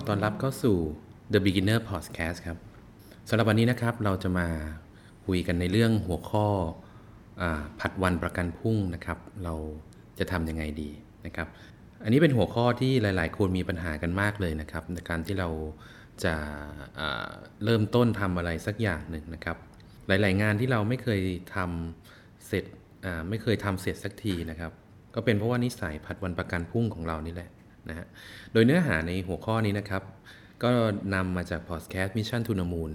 ขอต้อนรับเข้าสู่ The Beginner Podcast ครับสำหรับวันนี้นะครับเราจะมาคุยกันในเรื่องหัวข้ออผัดวันประกันพรุ่งนะครับ เราจะทำยังไงดีนะครับ อันนี้เป็นหัวข้อที่หลาย ๆ คนมีปัญหากันมากเลยนะครับ ในการที่เราจะเริ่มต้นทำอะไรสักอย่างหนึ่งนะครับ หลาย ๆ งานที่เราไม่เคยทำเสร็จไม่เคยทำเสร็จสักทีนะครับ ก็เป็นเพราะว่านิสัยผัดวันประกันพรุ่งของเรานี่แหละ นะฮะ โดยเนื้อหาในหัวข้อนี้นะครับ ก็นำมาจากพอดแคสต์ Mission To The Moon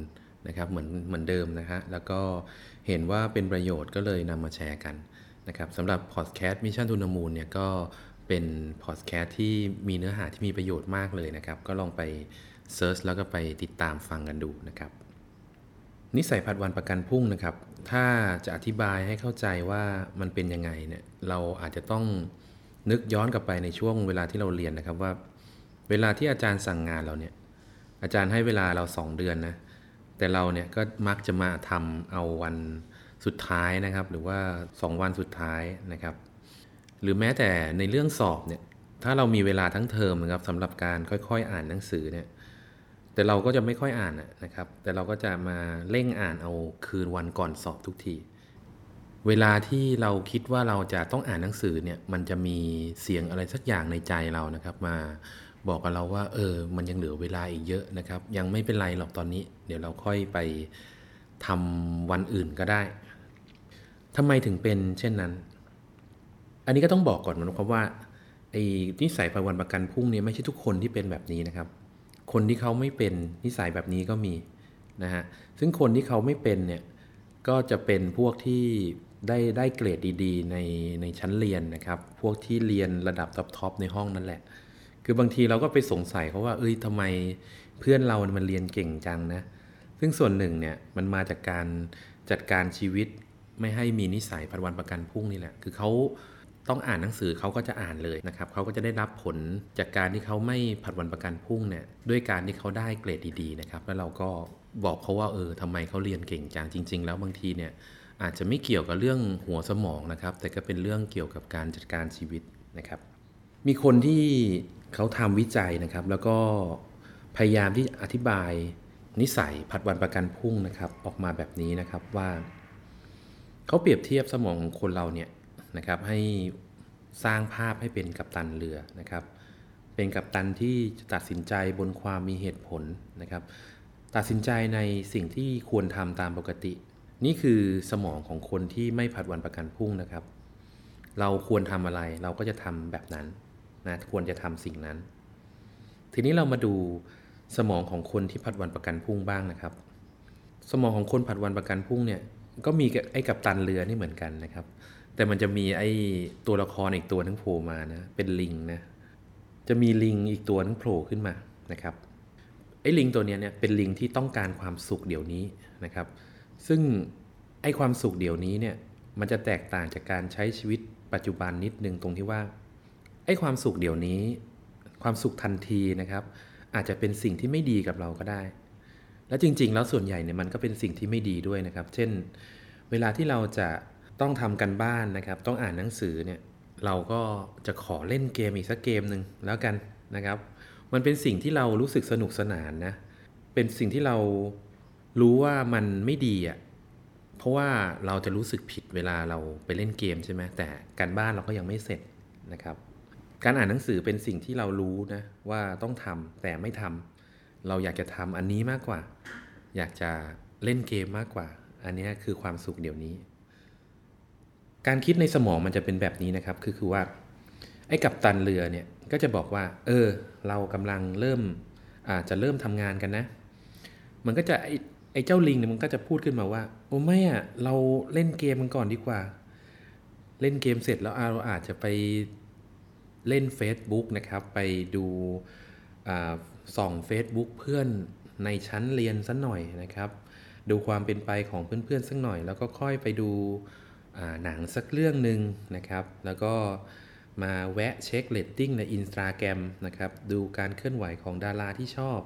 นะครับเหมือนเหมือนเดิมนะฮะ แล้วก็เห็นว่าเป็นประโยชน์ก็เลยนำมาแชร์กันนะครับสำหรับพอดแคสต์ Mission To The Moon เนี่ยก็เป็นพอดแคสต์ที่มีเนื้อหาที่มีประโยชน์มากเลยนะครับ ก็ลองไป search แล้วก็ไปติดตามฟังกันดูนะครับ นิสัยผัดวันประกันพรุ่งนะครับ ถ้าจะอธิบายให้เข้าใจว่ามันเป็นยังไงเนี่ย เราอาจจะต้อง นึกย้อนกลับไปในช่วงเวลาที่เราเรียนนะครับว่า เวลาที่อาจารย์สั่งงานเราเนี่ย อาจารย์ให้เวลาเราสองเดือนนะ แต่เราเนี่ยก็มักจะมาทำเอาวันสุดท้ายนะครับ หรือว่า 2 วันสุดท้ายนะครับ หรือแม้แต่ในเรื่องสอบเนี่ย ถ้าเรามีเวลาทั้งเทอมนะครับสำหรับการค่อยๆ อ่านหนังสือเนี่ย แต่เราก็จะไม่ค่อยอ่านนะครับ แต่เราก็จะมาเร่งอ่านเอาคืนวันก่อนสอบทุกที เวลาที่เราคิดว่าเราจะต้องอ่านหนังสือเนี่ย มันจะมีเสียงอะไรสักอย่างในใจเรานะครับ มาบอกกับเราว่า เออ มันยังเหลือเวลาอีกเยอะนะครับ ยังไม่เป็นไรหรอกตอนนี้ เดี๋ยวเราค่อยไปทำวันอื่นก็ได้ทำไมถึงเป็นเช่นนั้น อันนี้ก็ต้องบอกก่อนนะครับว่าไอ้นิสัยประวันประกันพุ่งเนี่ยไม่ใช่ทุกคนที่เป็นแบบนี้นะครับ คนที่เขาไม่เป็นนิสัยแบบนี้ก็มีนะฮะซึ่งคนที่เขาไม่เป็นเนี่ยก็จะเป็นพวกที่ ได้ได้เกรดดีๆ ในในชั้นเรียนนะครับ พวกที่เรียนระดับท็อปๆในห้องนั่นแหละ คือบางทีเราก็ไปสงสัยเขาว่า เอ้ยทำไมเพื่อนเรามันเรียนเก่งจังนะ ซึ่งส่วนหนึ่งเนี่ยมันมาจากการจัดการชีวิตไม่ให้มีนิสัยผัดวันประกันพรุ่งนี่แหละ คือเขาต้องอ่านหนังสือเขาก็จะอ่านเลยนะครับเขาก็จะได้รับผลจากการที่เขาไม่ผัดวันประกันพรุ่งเนี่ยด้วยการที่เขาได้เกรดดีๆนะครับ แล้วเราก็บอกเขาว่าเออทำไมเขาเรียนเก่งจังจริง ๆ แล้วบางทีเนี่ย อาจจะไม่เกี่ยวกับเรื่องหัวสมองนะครับ แต่ก็เป็นเรื่องเกี่ยวกับการจัดการชีวิตนะครับ มีคนที่เขาทำวิจัยนะครับ แล้วก็พยายามที่อธิบายนิสัยผัดวันประกันพรุ่งนะครับ ออกมาแบบนี้นะครับว่า เขาเปรียบเทียบสมองของคนเราเนี่ยนะครับ ให้สร้างภาพให้เป็นกัปตันเรือนะครับ เป็นกัปตันที่จะตัดสินใจบนความมีเหตุผลนะครับ ตัดสินใจในสิ่งที่ควรทำตามปกติ นี่คือสมองของคนที่ไม่ผัดวันประกันพรุ่งนะครับ เราควรทำอะไรเราก็จะทำแบบนั้นนะควรจะทำสิ่งนั้น ทีนี้เรามาดูสมองของคนที่ผัดวันประกันพรุ่งบ้างนะครับ สมองของคนผัดวันประกันพรุ่งเนี่ยก็มีไอ้กับตันเรือนี่เหมือนกันนะครับ แต่มันจะมีไอ้ตัวละครอีกตัวนึงโผล่มานะเป็นลิงนะจะมีลิงอีกตัวนึงโผล่ขึ้นมานะครับไอ้ลิงตัวนี้เนี่ยเป็นลิงที่ต้องการความสุขเดี๋ยวนี้นะครับ ซึ่งไอความสุขเดี๋ยวนี้เนี่ยมันจะแตกต่างจากการใช้ชีวิตปัจจุบันนิดนึงตรงที่ว่าไอความสุขเดี๋ยวนี้ ความสุขทันทีนะครับ อาจจะเป็นสิ่งที่ไม่ดีกับเราก็ได้ และจริง ๆ แล้วส่วนใหญ่เนี่ยมันก็เป็นสิ่งที่ไม่ดีด้วยนะครับ เช่น เวลาที่เราจะต้องทำกันบ้านนะครับ ต้องอ่านหนังสือเนี่ยเราก็จะขอเล่นเกมอีกสักเกมหนึ่งแล้วกันนะครับ มันเป็นสิ่งที่เรารู้สึกสนุกสนานนะเป็นสิ่งที่เรา รู้ว่ามันไม่ดีอะเพราะว่าเราจะรู้สึกผิดเวลาเราไปเล่นเกมใช่ไหมแต่การบ้านเราก็ยังไม่เสร็จนะครับ การอ่านหนังสือเป็นสิ่งที่เรารู้นะว่าต้องทำแต่ไม่ทำเราอยากจะทำอันนี้มากกว่า อยากจะเล่นเกมมากกว่า อันนี้คือความสุขเดี๋ยวนี้ การคิดในสมองมันจะเป็นแบบนี้นะครับ คือคือว่าไอ้กับตันเรือเนี่ยก็จะบอกว่า เออ เรากำลังเริ่มอาจจะเริ่มทำงานกันนะ มันก็จะ ไอ้เจ้าลิงเนี่ยมันก็จะพูดขึ้นมาว่า โอ้ไม่อะเราเล่นเกมมันก่อนดีกว่า เล่นเกมเสร็จแล้วเราอาจจะไปเล่น Facebook นะครับ ไปดูส่อง Facebook เพื่อนในชั้นเรียนสักหน่อยนะครับ ดูความเป็นไปของเพื่อนๆสักหน่อย แล้วก็ค่อยไปดูหนังสักเรื่องหนึ่งนะครับ แล้วก็มาแวะเช็คเรตติ้งในอินสตาแกรมนะครับ ดูการเคลื่อนไหวของดาราที่ชอบ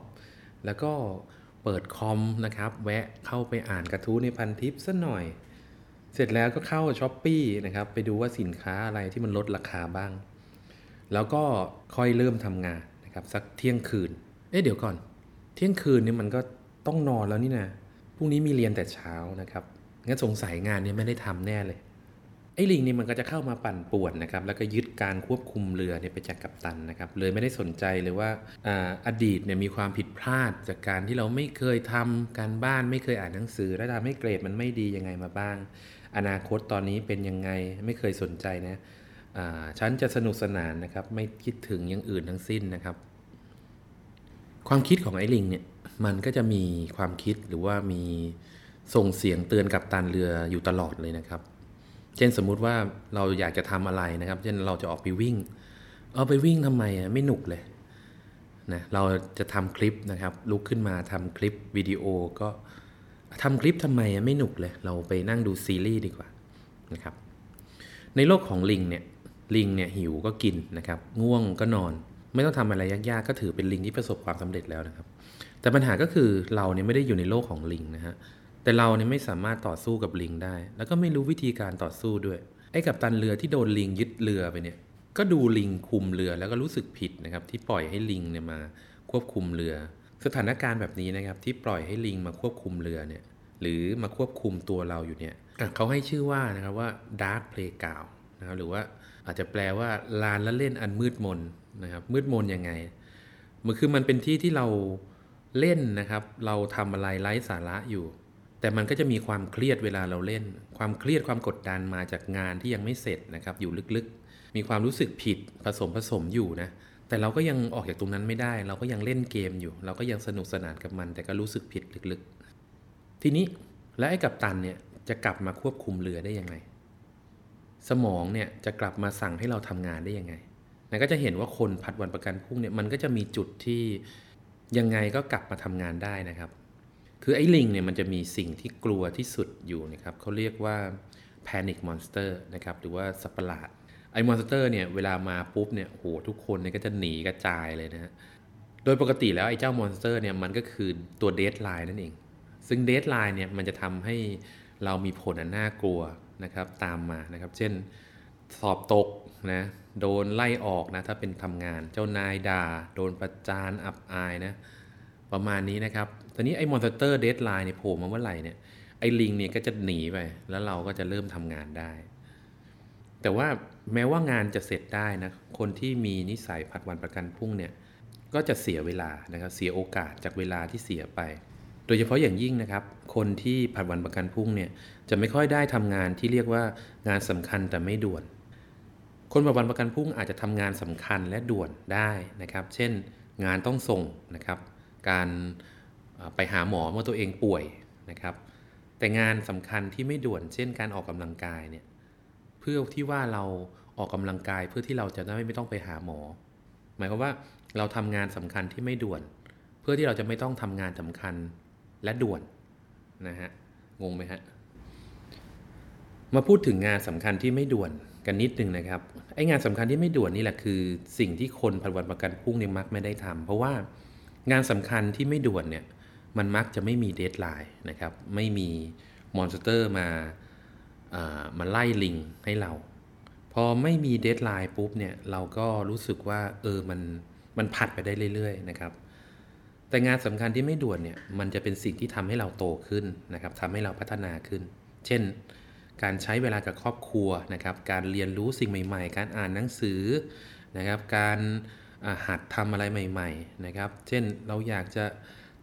แล้วก็ เปิดคอมนะครับ แวะเข้าไปอ่านกระทู้ในพันทิปสัหน่อย เสร็จแล้วก็เข้าช้อปปีนะครับ ไปดูว่าสินค้าอะไรที่มันลดราคาบ้าง แล้วก็ค่อยเริ่มทำงานนะครับ สักเที่ยงคืน เอ๊ะเดี๋ยวก่อน เที่ยงคืนนี่มันก็ต้องนอนแล้วนี่นะพรุ่งนี้มีเรียนแต่เช้านะครับงั้นสงสัยงานนี้ไม่ได้ทำแน่เลย ไอ้ลิงนี่มันก็จะเข้ามาปั่นป่วนนะครับแล้วก็ยึดการควบคุมเรือเนี่ยไปจากกัปตันนะครับเลยไม่ได้สนใจเลยว่าออดีตเนี่ยมีความผิดพลาดจากการที่เราไม่เคยทำการบ้านไม่เคยอ่านหนังสือ และทำให้เกรดมันไม่ดียังไงมาบ้าง อนาคตตอนนี้เป็นยังไงไม่เคยสนใจนะฉันจะสนุกสนานนะครับไม่คิดถึงอย่างอื่นทั้งสิ้นนะครับ ความคิดของไอ้ลิงเนี่ยมันก็จะมีความคิดหรือว่ามีส่งเสียงเตือนกับตันเรืออยู่ตลอดเลยนะครับ เช่นสมมุติว่าเราอยากจะทำอะไรนะครับ เช่นเราจะออกไปวิ่ง เอาไปวิ่งทำไมอะไม่หนุกเลยนะเราจะทำคลิปนะครับ ลุกขึ้นมาทำคลิปวิดีโอก็ทำคลิปทำไมอะไม่หนุกเลย เราไปนั่งดูซีรีส์ดีกว่านะครับ ในโลกของลิงเนี่ยลิงเนี่ยหิวก็กินนะครับ ง่วงก็นอน ไม่ต้องทำอะไรยากๆ ก็ถือเป็นลิงที่ประสบความสำเร็จแล้วนะครับ แต่ปัญหาก็คือเราเนี่ยไม่ได้อยู่ในโลกของลิงนะฮะ แต่เราเนี่ยไม่สามารถต่อสู้กับลิงได้ แล้วก็ไม่รู้วิธีการต่อสู้ด้วย ไอ้กับตันเรือที่โดนลิงยึดเรือไปเนี่ย ก็ดูลิงคุมเรือแล้วก็รู้สึกผิดนะครับ ที่ปล่อยให้ลิงเนี่ยมาควบคุมเรือ สถานการณ์แบบนี้นะครับ ที่ปล่อยให้ลิงมาควบคุมเรือเนี่ย หรือมาควบคุมตัวเราอยู่เนี่ยเขาให้ชื่อว่านะครับว่า dark playground นะครับหรือว่าอาจจะแปลว่าลานละเล่นอันมืดมนนะครับ มืดมนยังไง มันคือมันเป็นที่ที่เราเล่นนะครับ เราทำอะไรไร้สาระอยู่ แต่มันก็จะมีความเครียดเวลาเราเล่น ความเครียดความกดดันมาจากงานที่ยังไม่เสร็จนะครับ อยู่ลึกๆ มีความรู้สึกผิดผสมผสมอยู่นะ แต่เราก็ยังออกจากตรงนั้นไม่ได้ เราก็ยังเล่นเกมอยู่ เราก็ยังสนุกสนานกับมัน แต่ก็รู้สึกผิดลึกๆ ทีนี้แล้วไอ้กัปตันเนี่ยจะกลับมาควบคุมเรือได้ยังไง สมองเนี่ยจะกลับมาสั่งให้เราทำงานได้ยังไงนะก็จะเห็นว่าคนผัดวันประกันพรุ่งเนี่ยมันก็จะมีจุดที่ยังไงก็กลับมาทำงานได้นะครับ คือไอ้ลิงเนี่ยมันจะมีสิ่งที่กลัวที่สุดอยู่นะครับเขาเรียกว่า panic monster นะครับหรือว่าสัตว์ประหลาดไอ้ monster เนี่ยเวลามาปุ๊บเนี่ยโหทุกคนเนี่ยก็จะหนีกระจายเลยนะฮะโดยปกติแล้วไอ้เจ้า monster เนี่ยมันก็คือตัว deadline นั่นเอง ซึ่ง deadline เนี่ยมันจะทำให้เรามีผลอันน่ากลัวนะครับตามมานะครับ เช่นสอบตกนะโดนไล่ออกนะถ้าเป็นทำงานเจ้านายด่าโดนประจานอับอายนะ ประมาณนี้นะครับ ตอนนี้ไอ้ monster deadline เนี่ยโผล่มาเมื่อไหร่เนี่ย ไอ้ลิงเนี่ยก็จะหนีไป แล้วเราก็จะเริ่มทำงานได้ แต่ว่าแม้ว่างานจะเสร็จได้นะ คนที่มีนิสัยผัดวันประกันพรุ่งเนี่ย ก็จะเสียเวลานะครับ เสียโอกาสจากเวลาที่เสียไป โดยเฉพาะอย่างยิ่งนะครับ คนที่ผัดวันประกันพรุ่งเนี่ย จะไม่ค่อยได้ทำงานที่เรียกว่างานสำคัญแต่ไม่ด่วน คนผัดวันประกันพรุ่งอาจจะทำงานสำคัญและด่วนได้นะครับ เช่น งานต้องส่งนะครับ การไปหาหมอเมื่อตัวเองป่วยนะครับ แต่งานสำคัญที่ไม่ด่วนเช่นการออกกำลังกายเนี่ยเพื่อที่ว่าเราออกกำลังกายเพื่อที่เราจะได้ไม่ต้องไปหาหมอ หมายความว่าเราทำงานสำคัญที่ไม่ด่วน เพื่อที่เราจะไม่ต้องทำงานสำคัญและด่วนนะฮะงงไหมฮะมาพูดถึงงานสำคัญที่ไม่ด่วนกันนิดนึงนะครับไอ้งานสำคัญที่ไม่ด่วนนี่แหละคือ สิ่งที่คนผัดวันประกันพรุ่งเนี่ยมักไม่ได้ทำเพราะว่า งานสำคัญที่ไม่ด่วนเนี่ยมันมักจะไม่มี deadline นะครับ ไม่มี monster มาอามาไล่ลิงให้เรา พอไม่มี deadline ปุ๊บเนี่ยเราก็รู้สึกว่าเออมันมันผัดไปได้เรื่อยๆนะครับ แต่งานสำคัญที่ไม่ด่วนเนี่ยมันจะเป็นสิ่งที่ทำให้เราโตขึ้นนะครับทำให้เราพัฒนาขึ้น เช่น การใช้เวลากับครอบครัวนะครับ การเรียนรู้สิ่งใหม่ ๆ การอ่านหนังสือนะครับ การ หัดทำอะไรใหม่ๆนะครับ เช่นเราอยากจะ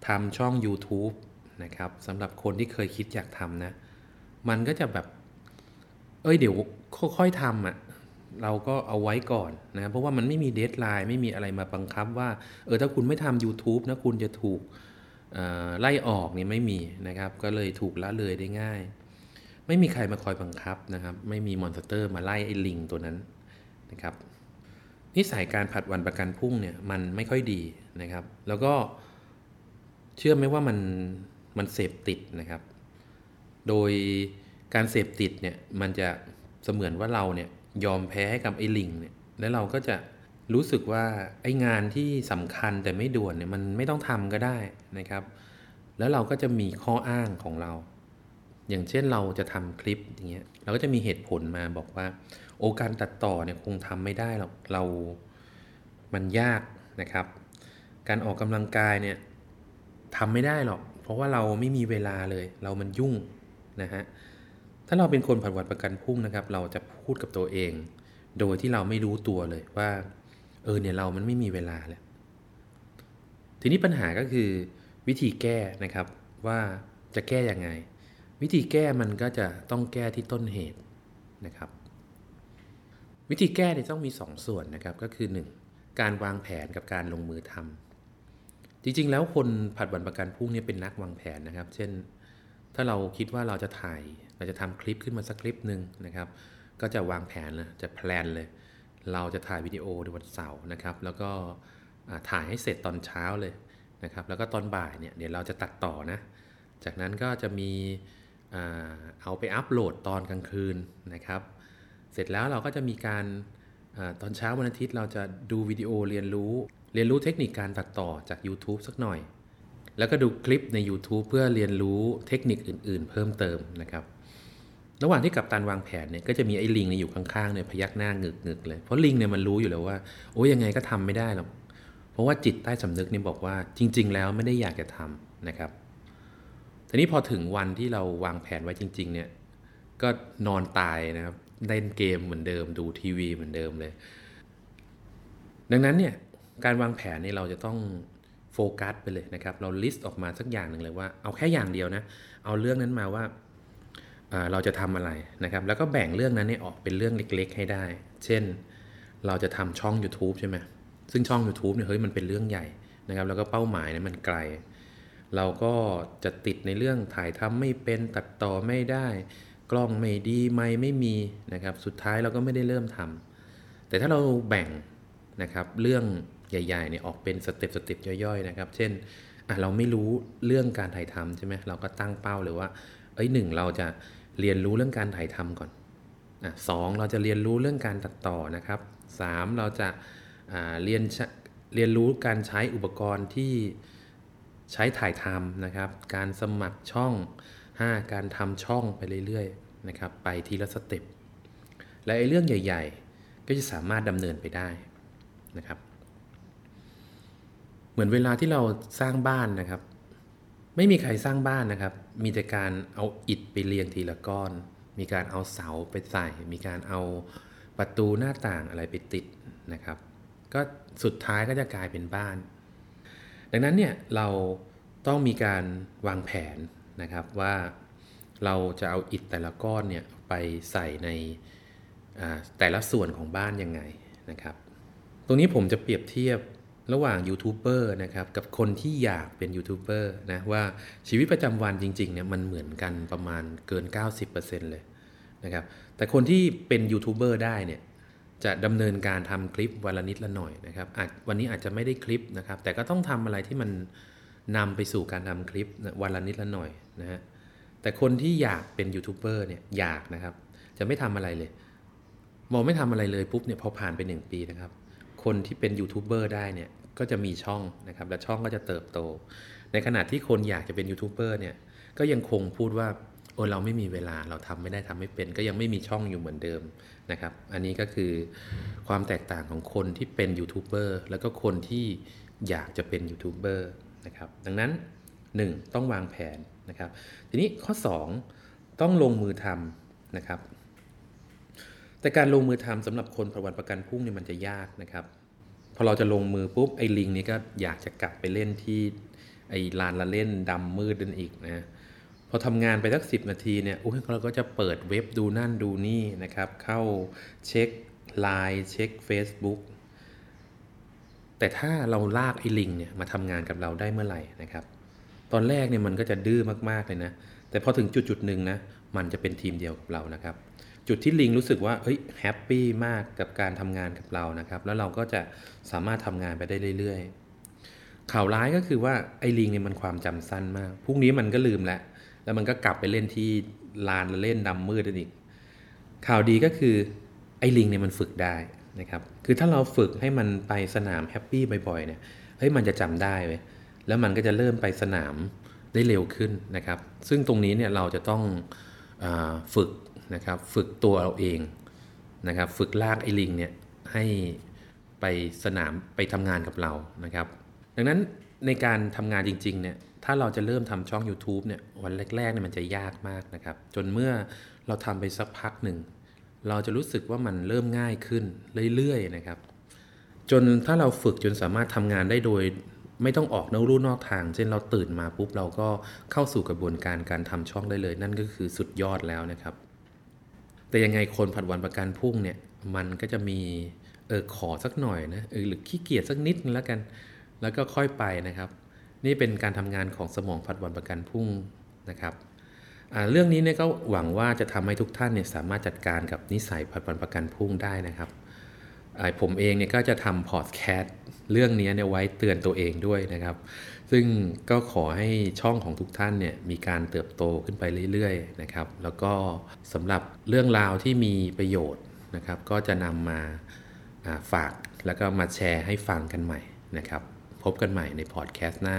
ทำช่อง YouTube นะครับสำหรับคนที่เคยคิดอยากทำนะ มันก็จะแบบ เอ้ยเดี๋ยวค่อยๆทำอะเราก็เอาไว้ก่อนนะเพราะว่ามันไม่มี deadline ไม่มีอะไรมาบังคับว่า เออถ้าคุณไม่ทำ YouTube นะคุณจะถูกไล่ออกนี่ไม่มีนะครับ ก็เลยถูกละเลยได้ง่าย ไม่มีใครมาคอยบังคับนะครับ ไม่มี monster มาไล่ไอ้ลิงตัวนั้นนะครับ นิสัยการผัดวันประกันพรุ่งเนี่ยมันไม่ค่อยดีนะครับ แล้วก็เชื่อไหมว่ามันมันเสพติดนะครับ โดยการเสพติดเนี่ยมันจะเสมือนว่าเราเนี่ยยอมแพ้ให้กับไอ้ลิงเนี่ยแล้วเราก็จะรู้สึกว่าไอ้งานที่สำคัญแต่ไม่ด่วนเนี่ยมันไม่ต้องทำก็ได้นะครับ แล้วเราก็จะมีข้ออ้างของเรา อย่างเช่นเราจะทำคลิปอย่างเงี้ยเราก็จะมีเหตุผลมาบอกว่า โอการตัดต่อเนี่ยคงทำไม่ได้หรอกเรา มันยากนะครับ การออกกำลังกายเนี่ยทำไม่ได้หรอก เพราะว่าเราไม่มีเวลาเลย เรามันยุ่งนะฮะ ถ้าเราเป็นคนผัดวันประกันพุ่งนะครับ เราจะพูดกับตัวเอง โดยที่เราไม่รู้ตัวเลยว่า เออเนี่ยเรามันไม่มีเวลาแล้วทีนี้ปัญหาก็คือวิธีแก้นะครับว่าจะแก้ยังไง วิธีแก้มันก็จะต้องแก้ที่ต้นเหตุนะครับ วิธีแก้เนี่ยต้องมี 2สส่วนนะครับก็คือ 1. การวางแผนกับการลงมือทำจริงๆ แล้วคนผัดวันประกันพรุ่งเนี่ยเป็นนักวางแผนนะครับ เช่น ถ้าเราคิดว่าเราจะถ่าย เราจะทำคลิปขึ้นมาสักคลิปหนึ่งนะครับ ก็จะวางแผนเลยจะแพลนเลย เราจะถ่ายวิดีโอในวันเสาร์นะครับ แล้วก็ถ่ายให้เสร็จตอนเช้าเลยนะครับ แล้วก็ตอนบ่ายเนี่ยเดี๋ยวเราจะตัดต่อนะ จากนั้นก็จะมีเอาไปอัปโหลดตอนกลางคืนนะครับ เสร็จแล้วเราก็จะมีการอตอนเช้าวันอาทิตย์เราจะดูวิดีโอเรียนรู้ เรียนรู้เทคนิคการตัดต่อจาก YouTube สักหน่อย แล้วก็ดูคลิปใน YouTube เพื่อเรียนรู้เทคนิคอื่น ๆ เพิ่มเติมนะครับ ระหว่างที่กับตันวางแผนเนี่ยก็จะมีไอ้ลิงเนี่ยอยู่ข้างๆเนี่ยพยักหน้าเงึกๆเลย เพราะลิงเนี่ยมันรู้อยู่แล้วว่าโอ้ยยังไงก็ทำไม่ได้หรอก เพราะว่าจิตใต้สำนึกเนี่ยบอกว่าจริง ๆ แล้วไม่ได้อยากจะทำนะครับ ทีนี้พอถึงวันที่เราวางแผนไว้จริง ๆ เนี่ยก็นอนตายนะครับ เล่นเกมเหมือนเดิม ดูทีวีเหมือนเดิมเลย ดังนั้นเนี่ยการวางแผนนี่เราจะต้องโฟกัสไปเลยนะครับ เราลิสต์ออกมาสักอย่างหนึ่งเลยว่าเอาแค่อย่างเดียวนะ เอาเรื่องนั้นมาว่าเราจะทำอะไรนะครับ แล้วก็แบ่งเรื่องนั้นนี่ออกเป็นเรื่องเล็ก ๆ ให้ได้ เช่น เราจะทำช่อง YouTube ใช่ไหมซึ่งช่อง YouTube เนี่ยเฮ้ยมันเป็นเรื่องใหญ่นะครับ แล้วก็เป้าหมายเนี่ยมันไกล เราก็จะติดในเรื่องถ่ายทำไม่เป็นตัดต่อไม่ได้ กล้องไม่ดีไม่ไม่มีนะครับ สุดท้ายเราก็ไม่ได้เริ่มทำแต่ถ้าเราแบ่งนะครับเรื่องใหญ่ๆเนี่ยออกเป็นสเต็ปสเต็ปย่อยๆนะครับ เช่นเราไม่รู้เรื่องการถ่ายทำใช่ไหมเราก็ตั้งเป้าเลยว่า เอ้ยหนึ่งเราจะเรียนรู้เรื่องการถ่ายทำก่อนอะสองเราจะเรียนรู้เรื่องการตัดต่อนะครับสามเราจะเรียนเรียนรู้การใช้อุปกรณ์ที่ใช้ถ่ายทำนะครับ การสมัครช่อง 5 การทำช่องไปเรื่อยๆนะครับไปทีละสเต็ปและไอ้เรื่องใหญ่ ๆ ก็จะสามารถดำเนินไปได้นะครับ เหมือนเวลาที่เราสร้างบ้านนะครับ ไม่มีใครสร้างบ้านนะครับ มีแต่การเอาอิฐไปเรียงทีละก้อน มีการเอาเสาไปใส่ มีการเอาประตูหน้าต่างอะไรไปติดนะครับ ก็สุดท้ายก็จะกลายเป็นบ้าน ดังนั้นเนี่ยเราต้องมีการวางแผน นะครับว่าเราจะเอาอิฐแต่ละก้อนเนี่ยไปใส่ในแต่ละส่วนของบ้านยังไงนะครับ ตรงนี้ผมจะเปรียบเทียบระหว่างยูทูบเบอร์นะครับกับคนที่อยากเป็นยูทูบเบอร์นะว่าชีวิตประจำวันจริงๆเนี่ยมันเหมือนกันประมาณเกิน 90%เลยนะครับแต่คนที่เป็นยูทูบเบอร์ได้เนี่ยจะดำเนินการทำคลิปวันละนิดละหน่อยนะครับวันนี้อาจจะไม่ได้คลิปนะครับ แต่ก็ต้องทำอะไรที่มัน นำไปสู่การทำคลิปวันละนิดละหน่อยนะฮะแต่คนที่อยากเป็นยูทูบเบอร์เนี่ยอยากนะครับ จะไม่ทำอะไรเลยมองไม่ทำอะไรเลยปุ๊บเนี่ยพอผ่านไปหนึ่งปีนะครับ คนที่เป็นยูทูบเบอร์ได้เนี่ยก็จะมีช่องนะครับและช่องก็จะเติบโต ในขณะที่คนอยากจะเป็นยูทูบเบอร์เนี่ยก็ยังคงพูดว่าโอ้เราไม่มีเวลาเราทำไม่ได้ทำไม่เป็น ก็ยังไม่มีช่องอยู่เหมือนเดิมนะครับ อันนี้ก็คือความแตกต่างของคนที่เป็นยูทูบเบอร์แล้วก็คนที่อยากจะเป็นยูทูบเบอร์ นะครับดังนั้น 1. ต้องวางแผนนะครับทีนี้ข้อ 2 ต้องลงมือทำนะครับ แต่การลงมือทำสำหรับคนประวันประกันพรุ่งเนี่ยมันจะยากนะครับพอเราจะลงมือปุ๊บไอ้ลิงนี้ก็อยากจะกลับไปเล่นที่ไอ้ลานละเล่นดำมืดนั่นอีกนะพอทำงานไปสักสินาทีเนี่ยเราก็จะเปิดเว็บดูนั่นดูนี่นะครับ เข้าเช็คไลน์เช็ค Facebook แต่ถ้าเราลากไอ้ลิงเนี่ยมาทำงานกับเราได้เมื่อไหร่นะครับ ตอนแรกเนี่ยมันก็จะดื้อมากๆเลยนะ แต่พอถึงจุดจุดหนึ่งนะ มันจะเป็นทีมเดียวกับเรานะครับ จุดที่ลิงรู้สึกว่าเฮ้ย happy มากกับการทำงานกับเรานะครับ แล้วเราก็จะสามารถทำงานไปได้เรื่อยๆ ข่าวร้ายก็คือว่าไอ้ลิงเนี่ยมันความจำสั้นมาก พรุ่งนี้มันก็ลืมแล้ว แล้วมันก็กลับไปเล่นที่ลานเล่นดำมืดอีก ข่าวดีก็คือไอ้ลิงเนี่ยมันฝึกได้ นะครับคือถ้าเราฝึกให้มันไปสนาม happy บ่อยๆเนี่ยเฮ้ยมันจะจำได้เว้ยแล้วมันก็จะเริ่มไปสนามได้เร็วขึ้นนะครับ ซึ่งตรงนี้เนี่ยเราจะต้องอฝึกนะครับฝึกตัวเราเองนะครับฝึกลากไอ้ลิงเนี่ยให้ไปสนามไปทำงานกับเรานะครับ ดังนั้นในการทำงานจริงๆเนี่ยถ้าเราจะเริ่มทำช่อง YouTube เนี่ยวันแรกๆเนี่ยมันจะยากมากนะครับ จนเมื่อเราทำไปสักพักหนึ่ง เราจะรู้สึกว่ามันเริ่มง่ายขึ้นเรื่อยๆนะครับ จนถ้าเราฝึกจนสามารถทำงานได้โดย ไม่ต้องออกนอกลู่นอกทาง เช่นเราตื่นมาปุ๊บเราก็เข้าสู่กระบวนการการทำช่องได้เลย นั่นก็คือสุดยอดแล้วนะครับ แต่ยังไงคนผัดวันประกันพุ่งเนี่ยมันก็จะมีเออขอสักหน่อยนะเออหรือขี้เกียจสักนิดนึงแล้วกัน แล้วก็ค่อยไปนะครับ นี่เป็นการทำงานของสมองผัดวันประกันพุ่งนะครับ เรื่องนี้เนี่ยก็หวังว่าจะทำให้ทุกท่านเนี่ยสามารถจัดการกับนิสัยผัดวันประกันพรุ่งได้นะครับ ผมเองเนี่ยก็จะทำพอดแคสต์เรื่องนี้เนี่ยไว้เตือนตัวเองด้วยนะครับ ซึ่งก็ขอให้ช่องของทุกท่านเนี่ยมีการเติบโตขึ้นไปเรื่อยๆนะครับ แล้วก็สำหรับเรื่องราวที่มีประโยชน์นะครับ ก็จะนำมาฝากแล้วก็มาแชร์ให้ฟังกันใหม่นะครับ พบกันใหม่ในพอดแคสต์หน้า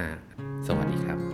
สวัสดีครับ